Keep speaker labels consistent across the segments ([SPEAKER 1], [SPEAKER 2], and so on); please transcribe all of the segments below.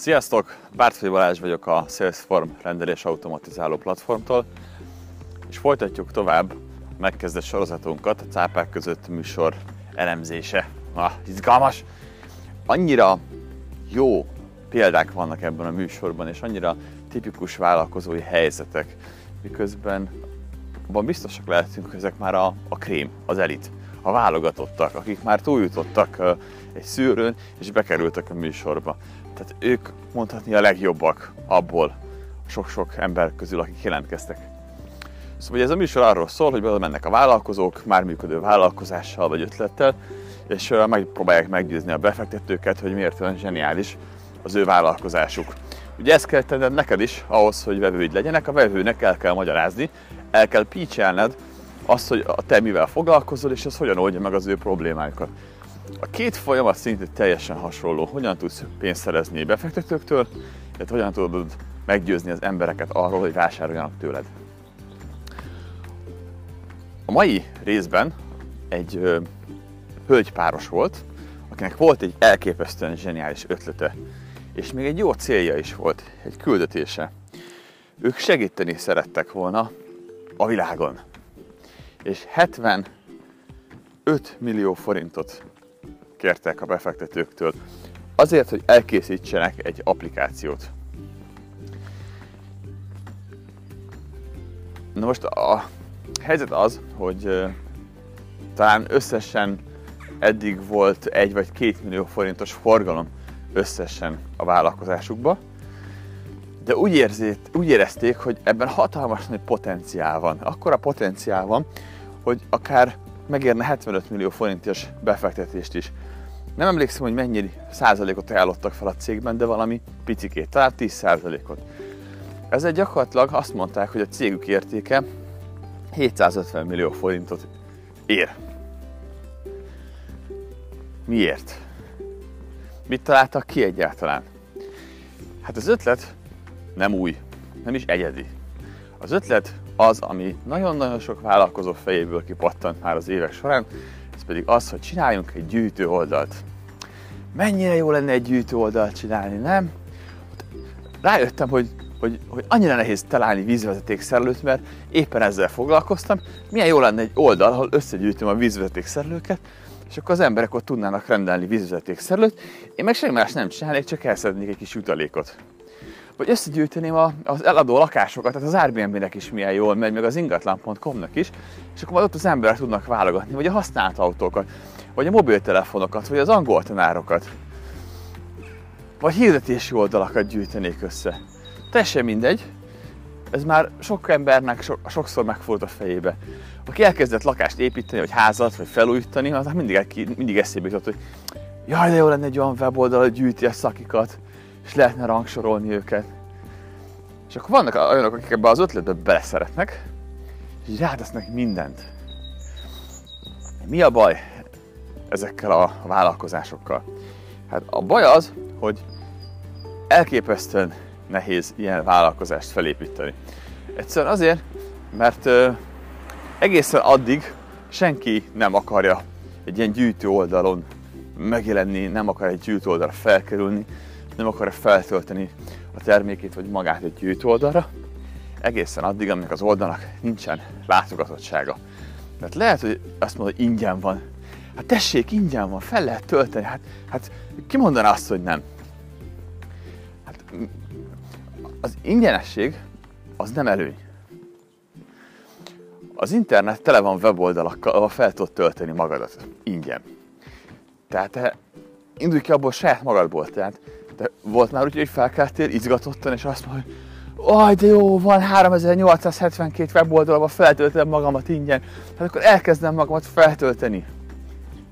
[SPEAKER 1] Sziasztok! Bártfai Balázs vagyok a Salesform rendelés automatizáló platformtól, és folytatjuk tovább megkezdett sorozatunkat, a cápák között műsor elemzése. Ah, izgalmas! Annyira jó példák vannak ebben a műsorban, és annyira tipikus vállalkozói helyzetek, miközben abban biztosak lehetünk, hogy ezek már a, a krém, az elit, a válogatottak, akik már túljutottak egy szűrőn, és bekerültek a műsorba. Tehát ők mondhatni a legjobbak abból sok-sok ember közül, akik jelentkeztek. Szóval ez a műsor arról szól, hogy mennek a vállalkozók, már működő vállalkozással vagy ötlettel, és megpróbálják meggyőzni a befektetőket, hogy miért olyan zseniális az ő vállalkozásuk. Ugye ezt kell tenned neked is, ahhoz, hogy vevőid legyenek, a vevőnek el kell magyarázni, el kell pitchelned azt, hogy te mivel foglalkozol, és ez hogyan oldja meg az ő problémáikat. A két folyamat szinte teljesen hasonló. Hogyan tudsz pénzt szerezni befektetőktől, illetve hogyan tudod meggyőzni az embereket arról, hogy vásároljanak tőled. A mai részben egy ö, hölgypáros volt, akinek volt egy elképesztően zseniális ötlete, és még egy jó célja is volt, egy küldetése. Ők segíteni szerettek volna a világon. És 75 millió forintot kértek a befektetőktől azért, hogy elkészítsenek egy applikációt. Na most a helyzet az, hogy talán összesen eddig volt egy vagy két millió forintos forgalom összesen a vállalkozásukba, de úgy, érzét, úgy érezték, hogy ebben hatalmas nagy potenciál van. Akkora potenciál van, hogy akár megérne 75 millió forintos befektetést is. Nem emlékszem, hogy mennyi százalékot ajánlottak fel a cégben, de valami picikét, talán 10 százalékot. Ezzel gyakorlatilag azt mondták, hogy a cégük értéke 750 millió forintot ér. Miért? Mit találtak ki egyáltalán? Hát az ötlet nem új, nem is egyedi. Az ötlet az, ami nagyon-nagyon sok vállalkozó fejéből kipattant már az évek során, ez pedig az, hogy csináljunk egy gyűjtő oldalt. Mennyire jó lenne egy gyűjtő oldalt csinálni, nem? Rájöttem, hogy, hogy, hogy annyira nehéz találni vízvezetékszerelőt, mert éppen ezzel foglalkoztam. Milyen jó lenne egy oldal, ahol összegyűjtöm a vízvezetékszerelőket, és akkor az emberek ott tudnának rendelni vízvezetékszerelőt. Én meg semmi más nem csinálnék, csak elszednék egy kis jutalékot vagy összegyűjteném az eladó lakásokat, tehát az Airbnb-nek is milyen jól megy, meg az ingatlan.com-nak is, és akkor ott az emberek tudnak válogatni, vagy a használt autókat, vagy a mobiltelefonokat, vagy az angol tanárokat, vagy hirdetési oldalakat gyűjtenék össze. Teljesen mindegy, ez már sok embernek so, sokszor megfordult a fejébe. Aki elkezdett lakást építeni, vagy házat, vagy felújítani, az mindig, mindig eszébe jutott, hogy jaj, de jó lenne egy olyan weboldal, hogy gyűjti a szakikat, és lehetne rangsorolni őket. És akkor vannak olyanok, akik ebbe az ötletbe beleszeretnek, és rátesznek mindent. Mi a baj ezekkel a vállalkozásokkal? Hát a baj az, hogy elképesztően nehéz ilyen vállalkozást felépíteni. Egyszerűen azért, mert egészen addig senki nem akarja egy ilyen gyűjtő oldalon megjelenni, nem akar egy gyűjtő oldalra felkerülni, nem akarja feltölteni a termékét vagy magát egy gyűjtő oldalra, egészen addig, amíg az oldalnak nincsen látogatottsága. Mert lehet, hogy azt mondod, hogy ingyen van. Hát tessék, ingyen van, fel lehet tölteni. Hát, hát ki mondaná azt, hogy nem? Hát, az ingyenesség az nem előny. Az internet tele van weboldalakkal, ahol fel tudod tölteni magadat ingyen. Tehát te indulj ki abból saját magadból. Tehát de volt már úgy, hogy felkeltél izgatottan, és azt mondja, hogy aj, de jó, van 3872 weboldalba feltöltöm magamat ingyen, hát akkor elkezdem magamat feltölteni.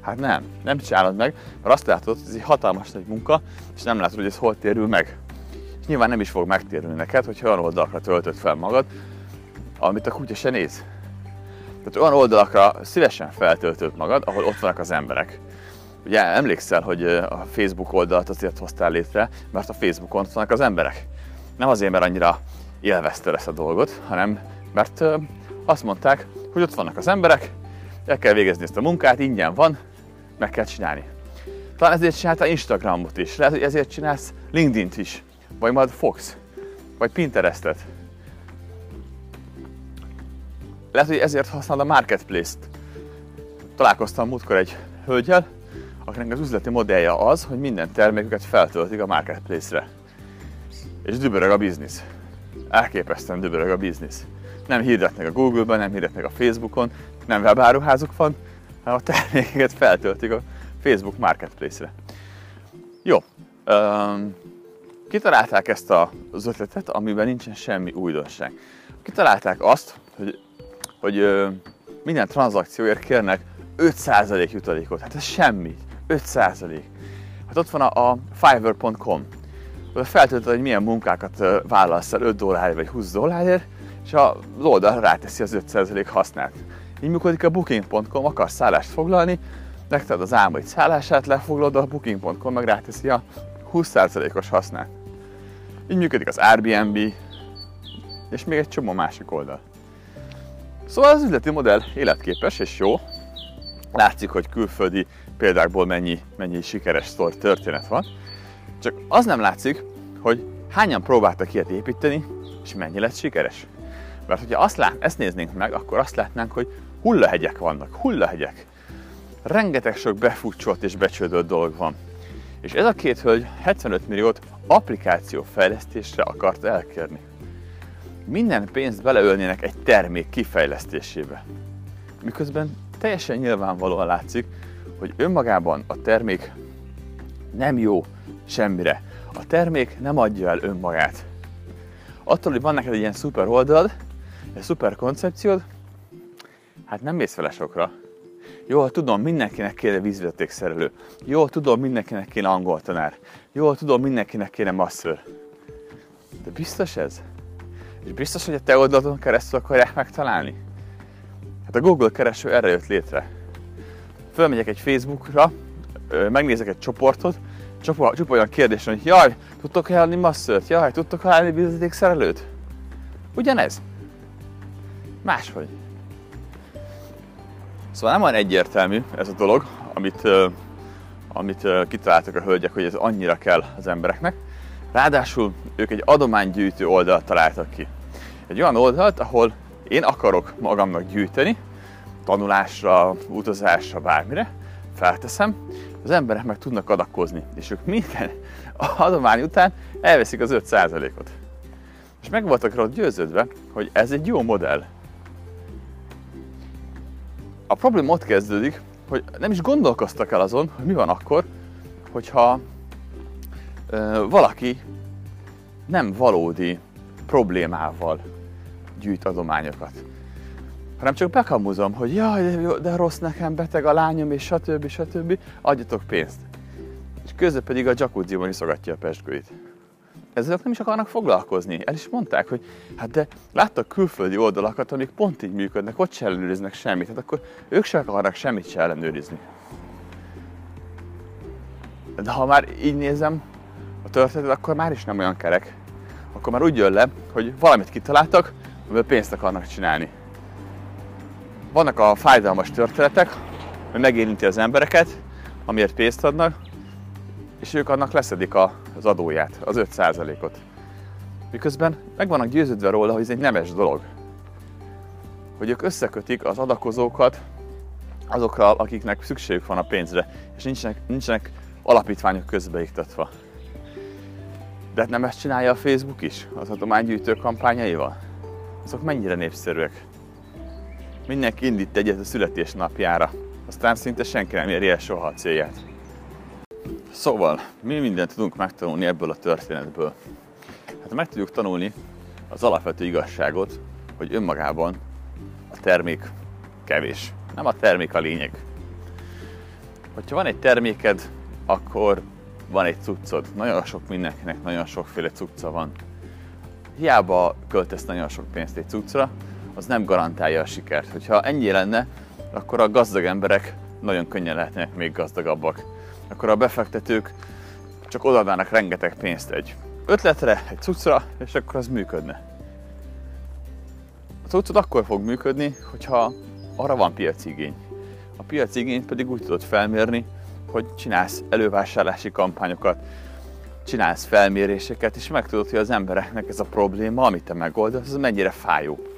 [SPEAKER 1] Hát nem, nem csinálod meg, mert azt látod, hogy ez egy hatalmas nagy munka, és nem látod, hogy ez hol térül meg. És nyilván nem is fog megtérülni neked, hogyha olyan oldalakra töltöd fel magad, amit a kutya se néz. Tehát olyan oldalakra szívesen feltöltöd magad, ahol ott vannak az emberek. Ugye emlékszel, hogy a Facebook oldalt azért hoztál létre, mert a Facebookon vannak az emberek. Nem azért, mert annyira élvezte ezt a dolgot, hanem mert azt mondták, hogy ott vannak az emberek, el kell végezni ezt a munkát, ingyen van, meg kell csinálni. Talán ezért csinálta Instagramot is, lehet, hogy ezért csinálsz LinkedIn-t is, vagy majd Fox, vagy Pinterestet. Lehet, hogy ezért használod a Marketplace-t. Találkoztam múltkor egy hölgyel, akinek az üzleti modellje az, hogy minden terméküket feltöltik a Marketplace-re. És dübörög a biznisz. Elképesztően dübörög a biznisz. Nem hirdetnek a Google-ben, nem hirdetnek a Facebookon, nem webáruházuk van, hanem a termékeket feltöltik a Facebook Marketplace-re. Jó, um, kitalálták ezt az ötletet, amiben nincsen semmi újdonság. Kitalálták azt, hogy, hogy minden tranzakcióért kérnek 5% jutalékot. Hát ez semmi. 5%. Hát ott van a, a fiverr.com. Oda feltöltöd, hogy milyen munkákat vállalsz el 5 dollárért vagy 20 dollárért, és az oldal ráteszi az 5% hasznát. Így működik a booking.com, akarsz szállást foglalni, neked az álmaid szállását lefoglalod, a booking.com meg ráteszi a 20%-os hasznát. Így működik az Airbnb, és még egy csomó másik oldal. Szóval az üzleti modell életképes és jó. Látszik, hogy külföldi példákból mennyi, mennyi sikeres sztor történet van. Csak az nem látszik, hogy hányan próbáltak ilyet építeni, és mennyi lett sikeres. Mert hogyha azt lát, ezt néznénk meg, akkor azt látnánk, hogy hullahegyek vannak, hullahegyek. Rengeteg sok befutcsolt és becsődött dolog van. És ez a két hölgy 75 milliót applikáció fejlesztésre akart elkérni. Minden pénzt beleölnének egy termék kifejlesztésébe. Miközben teljesen nyilvánvalóan látszik, hogy önmagában a termék nem jó semmire. A termék nem adja el önmagát. Attól, hogy van neked egy ilyen szuper oldalad, egy szuper koncepciód, hát nem mész vele sokra. Jól tudom, mindenkinek kéne vízvezetékszerelő. Jól tudom, mindenkinek kéne angol tanár. Jól tudom, mindenkinek kéne masször. De biztos ez? És biztos, hogy a te oldalon keresztül akarják megtalálni? Hát a Google kereső erre jött létre. Fölmegyek egy Facebookra, megnézek egy csoportot, csupa, csupa olyan kérdés, hogy jaj, tudtok ajánlani masszört? Jaj, tudtok ajánlani vezetékszerelőt? Ugyanez. Máshogy. Szóval nem olyan egyértelmű ez a dolog, amit, amit kitaláltak a hölgyek, hogy ez annyira kell az embereknek. Ráadásul ők egy adománygyűjtő oldalt találtak ki. Egy olyan oldalt, ahol én akarok magamnak gyűjteni, tanulásra, utazásra, bármire, felteszem, az emberek meg tudnak adakozni, és ők minden adomány után elveszik az 5%-ot. És meg voltak rá győződve, hogy ez egy jó modell. A probléma ott kezdődik, hogy nem is gondolkoztak el azon, hogy mi van akkor, hogyha ö, valaki nem valódi problémával gyűjt adományokat hanem csak bekamuzom, hogy jaj, de, de rossz nekem, beteg a lányom, és stb. stb. Adjatok pénzt. És közben pedig a jacuzziban iszogatja a pesgőit. Ezzel nem is akarnak foglalkozni. El is mondták, hogy hát de láttak külföldi oldalakat, amik pont így működnek, ott se ellenőriznek semmit, hát akkor ők sem akarnak semmit se ellenőrizni. De ha már így nézem a történetet, akkor már is nem olyan kerek. Akkor már úgy jön le, hogy valamit kitaláltak, amiből pénzt akarnak csinálni vannak a fájdalmas történetek, hogy megérinti az embereket, amiért pénzt adnak, és ők annak leszedik az adóját, az 5%-ot. Miközben meg vannak győződve róla, hogy ez egy nemes dolog. Hogy ők összekötik az adakozókat azokra, akiknek szükségük van a pénzre, és nincsenek, nincsenek alapítványok közbeiktatva. De hát nem ezt csinálja a Facebook is, az adománygyűjtő kampányaival? Azok mennyire népszerűek? Mindenki indít egyet a születésnapjára, aztán szinte senki nem éri el soha a célját. Szóval, mi mindent tudunk megtanulni ebből a történetből? Hát meg tudjuk tanulni az alapvető igazságot, hogy önmagában a termék kevés. Nem a termék a lényeg. Hogyha van egy terméked, akkor van egy cuccod. Nagyon sok mindenkinek nagyon sokféle cucca van. Hiába költesz nagyon sok pénzt egy cuccra, az nem garantálja a sikert. Hogyha ennyi lenne, akkor a gazdag emberek nagyon könnyen lehetnek még gazdagabbak. Akkor a befektetők csak odaadnának rengeteg pénzt egy ötletre, egy cuccra, és akkor az működne. A cuccod akkor fog működni, hogyha arra van piaci igény. A piaci igényt pedig úgy tudod felmérni, hogy csinálsz elővásárlási kampányokat, csinálsz felméréseket, és megtudod, hogy az embereknek ez a probléma, amit te megoldasz, az mennyire fájó.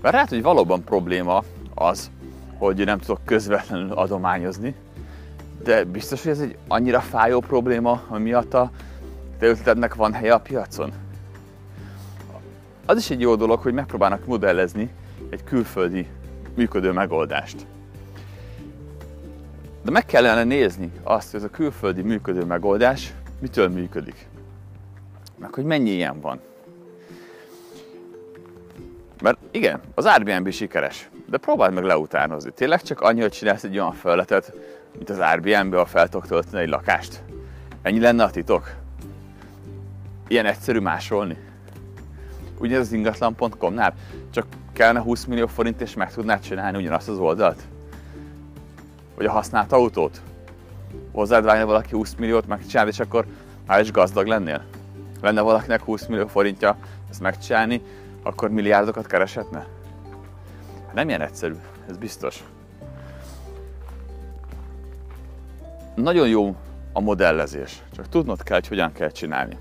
[SPEAKER 1] Mert lehet, hogy valóban probléma az, hogy nem tudok közvetlenül adományozni, de biztos, hogy ez egy annyira fájó probléma, ami miatt a te ötletednek van helye a piacon? Az is egy jó dolog, hogy megpróbálnak modellezni egy külföldi működő megoldást. De meg kellene nézni azt, hogy ez a külföldi működő megoldás mitől működik. Meg hogy mennyi ilyen van. Mert igen, az Airbnb sikeres, de próbáld meg leutánozni. Tényleg csak annyi, hogy csinálsz egy olyan felületet, mint az Airbnb, a fel tudok tölteni egy lakást. Ennyi lenne a titok? Ilyen egyszerű másolni? Ugye az ingatlan.com-nál csak kellene 20 millió forint és meg tudnád csinálni ugyanazt az oldalt? Vagy a használt autót? Hozzád vágna valaki 20 milliót megcsinálni, és akkor már is gazdag lennél? Lenne valakinek 20 millió forintja ezt megcsinálni, akkor milliárdokat kereshetne? Nem ilyen egyszerű, ez biztos. Nagyon jó a modellezés, csak tudnod kell, hogy hogyan kell csinálni.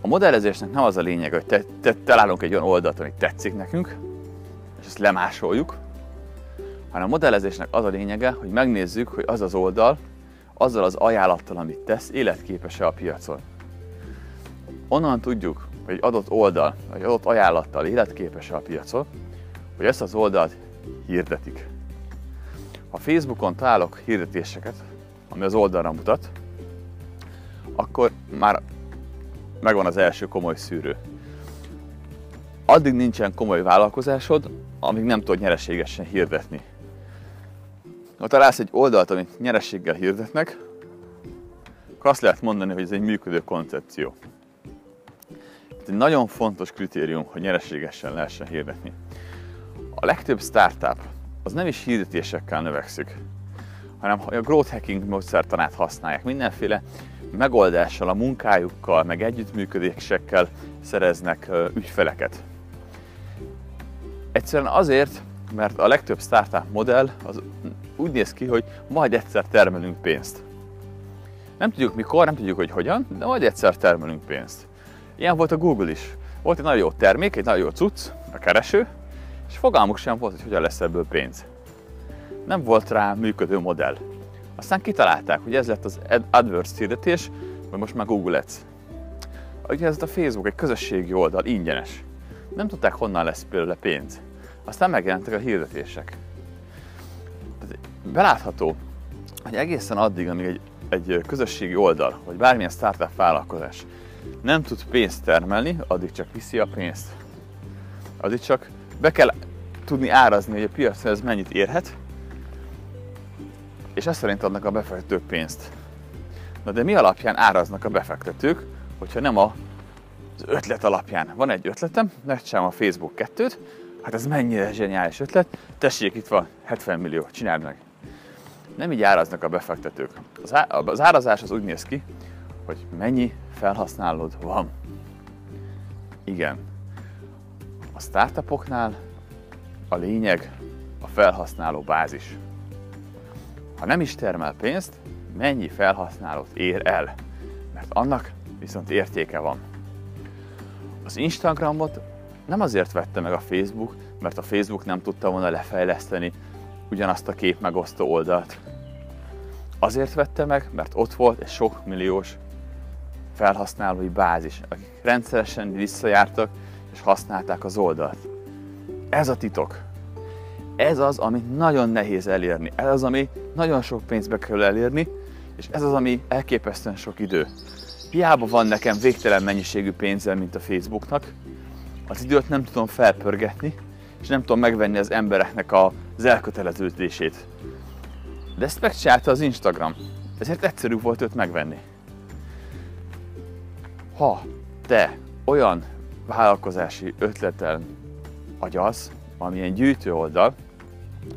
[SPEAKER 1] A modellezésnek nem az a lényeg, hogy te, te, találunk egy olyan oldalt, ami tetszik nekünk, és ezt lemásoljuk, hanem a modellezésnek az a lényege, hogy megnézzük, hogy az az oldal, azzal az ajánlattal, amit tesz, életképes-e a piacon. Onnan tudjuk, hogy egy adott oldal, vagy adott ajánlattal életképes-e a piacon, hogy ezt az oldalt hirdetik. Ha Facebookon találok hirdetéseket, ami az oldalra mutat, akkor már megvan az első komoly szűrő. Addig nincsen komoly vállalkozásod, amíg nem tudod nyereségesen hirdetni. Ha találsz egy oldalt, amit nyerességgel hirdetnek, akkor azt lehet mondani, hogy ez egy működő koncepció. Egy nagyon fontos kritérium, hogy nyereségesen lehessen hirdetni. A legtöbb startup az nem is hirdetésekkel növekszik, hanem a growth hacking módszertanát használják. Mindenféle megoldással, a munkájukkal, meg együttműködésekkel szereznek ügyfeleket. Egyszerűen azért, mert a legtöbb startup modell az úgy néz ki, hogy majd egyszer termelünk pénzt. Nem tudjuk mikor, nem tudjuk, hogy hogyan, de majd egyszer termelünk pénzt. Ilyen volt a Google is. Volt egy nagyon jó termék, egy nagyon jó cucc, a kereső, és fogalmuk sem volt, hogy hogyan lesz ebből pénz. Nem volt rá működő modell. Aztán kitalálták, hogy ez lett az AdWords hirdetés, vagy most már Google Ads. Ugye ez a Facebook egy közösségi oldal, ingyenes. Nem tudták, honnan lesz belőle pénz. Aztán megjelentek a hirdetések. Belátható, hogy egészen addig, amíg egy, egy közösségi oldal, vagy bármilyen startup vállalkozás nem tud pénzt termelni, addig csak viszi a pénzt. Addig csak be kell tudni árazni, hogy a piacon ez mennyit érhet, és ezt szerint adnak a befektetők pénzt. Na de mi alapján áraznak a befektetők, hogyha nem a, az ötlet alapján? Van egy ötletem, megcsinálom a Facebook 2-t, hát ez mennyire zseniális ötlet, tessék, itt van 70 millió, csináld meg. Nem így áraznak a befektetők. Az, á, az árazás az úgy néz ki, hogy mennyi felhasználód van. Igen. A startupoknál a lényeg a felhasználó bázis. Ha nem is termel pénzt, mennyi felhasználót ér el? Mert annak viszont értéke van. Az Instagramot nem azért vette meg a Facebook, mert a Facebook nem tudta volna lefejleszteni ugyanazt a kép megosztó oldalt. Azért vette meg, mert ott volt egy sok milliós felhasználói bázis, akik rendszeresen visszajártak és használták az oldalt. Ez a titok. Ez az, ami nagyon nehéz elérni. Ez az, ami nagyon sok pénzbe kell elérni, és ez az, ami elképesztően sok idő. Hiába van nekem végtelen mennyiségű pénzem, mint a Facebooknak, az időt nem tudom felpörgetni, és nem tudom megvenni az embereknek az elköteleződését. De ezt megcsinálta az Instagram, ezért egyszerű volt őt megvenni. Ha te olyan vállalkozási ötleten agyalsz, amilyen gyűjtő oldal,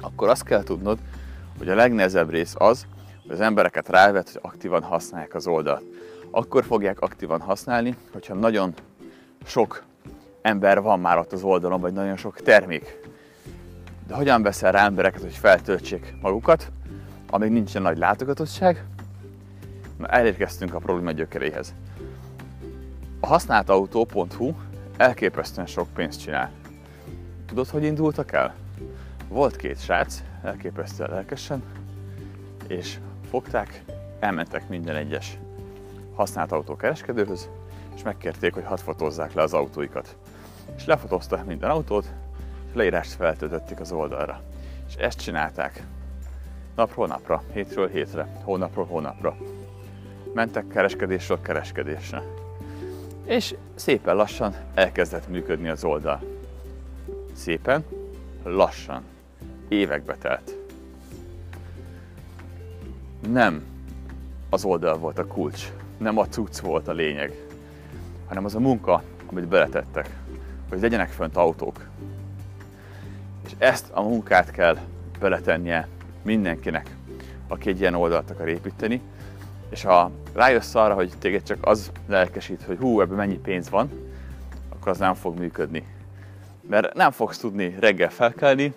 [SPEAKER 1] akkor azt kell tudnod, hogy a legnehezebb rész az, hogy az embereket rávet, hogy aktívan használják az oldalt. Akkor fogják aktívan használni, hogyha nagyon sok ember van már ott az oldalon, vagy nagyon sok termék. De hogyan veszel rá embereket, hogy feltöltsék magukat? amíg nincsen nagy látogatottság, már elérkeztünk a probléma gyökeréhez. A használtautó.hu elképesztően sok pénzt csinál. Tudod, hogy indultak el? Volt két srác, elképesztően lelkesen, és fogták, elmentek minden egyes használt autókereskedőhöz, és megkérték, hogy hadd fotózzák le az autóikat. És lefotóztak minden autót, és leírást feltöltötték az oldalra. És ezt csinálták napról napra, hétről hétre, hónapról hónapra. Mentek kereskedésről kereskedésre. És szépen lassan elkezdett működni az oldal. Szépen, lassan, évekbe telt. Nem az oldal volt a kulcs, nem a cucc volt a lényeg, hanem az a munka, amit beletettek, hogy legyenek fönt autók. És ezt a munkát kell beletennie mindenkinek, aki egy ilyen oldalt akar építeni, és ha rájössz arra, hogy téged csak az lelkesít, hogy hú, ebben mennyi pénz van, akkor az nem fog működni. Mert nem fogsz tudni reggel felkelni,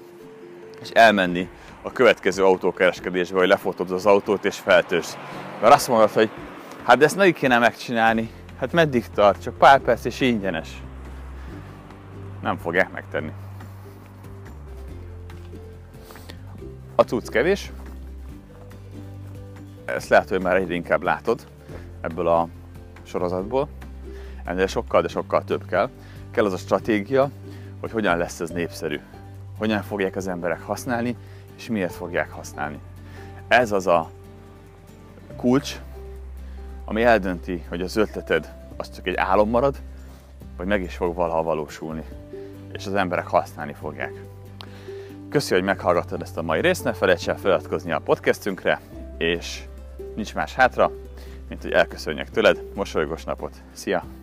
[SPEAKER 1] és elmenni a következő autókereskedésbe, hogy lefotod az autót és feltősz. Mert azt mondod, hogy hát de ezt neki kéne megcsinálni, hát meddig tart, csak pár perc és ingyenes. Nem fogják megtenni. A cucc kevés, ezt lehet, hogy már egyre inkább látod ebből a sorozatból. Ennél sokkal, de sokkal több kell. Kell az a stratégia, hogy hogyan lesz ez népszerű. Hogyan fogják az emberek használni, és miért fogják használni. Ez az a kulcs, ami eldönti, hogy az ötleted az csak egy álom marad, vagy meg is fog valaha valósulni, és az emberek használni fogják. Köszi, hogy meghallgattad ezt a mai részt, ne felejts el feliratkozni a podcastünkre, és nincs más hátra, mint hogy elköszönjek tőled. Mosolygos napot! Szia!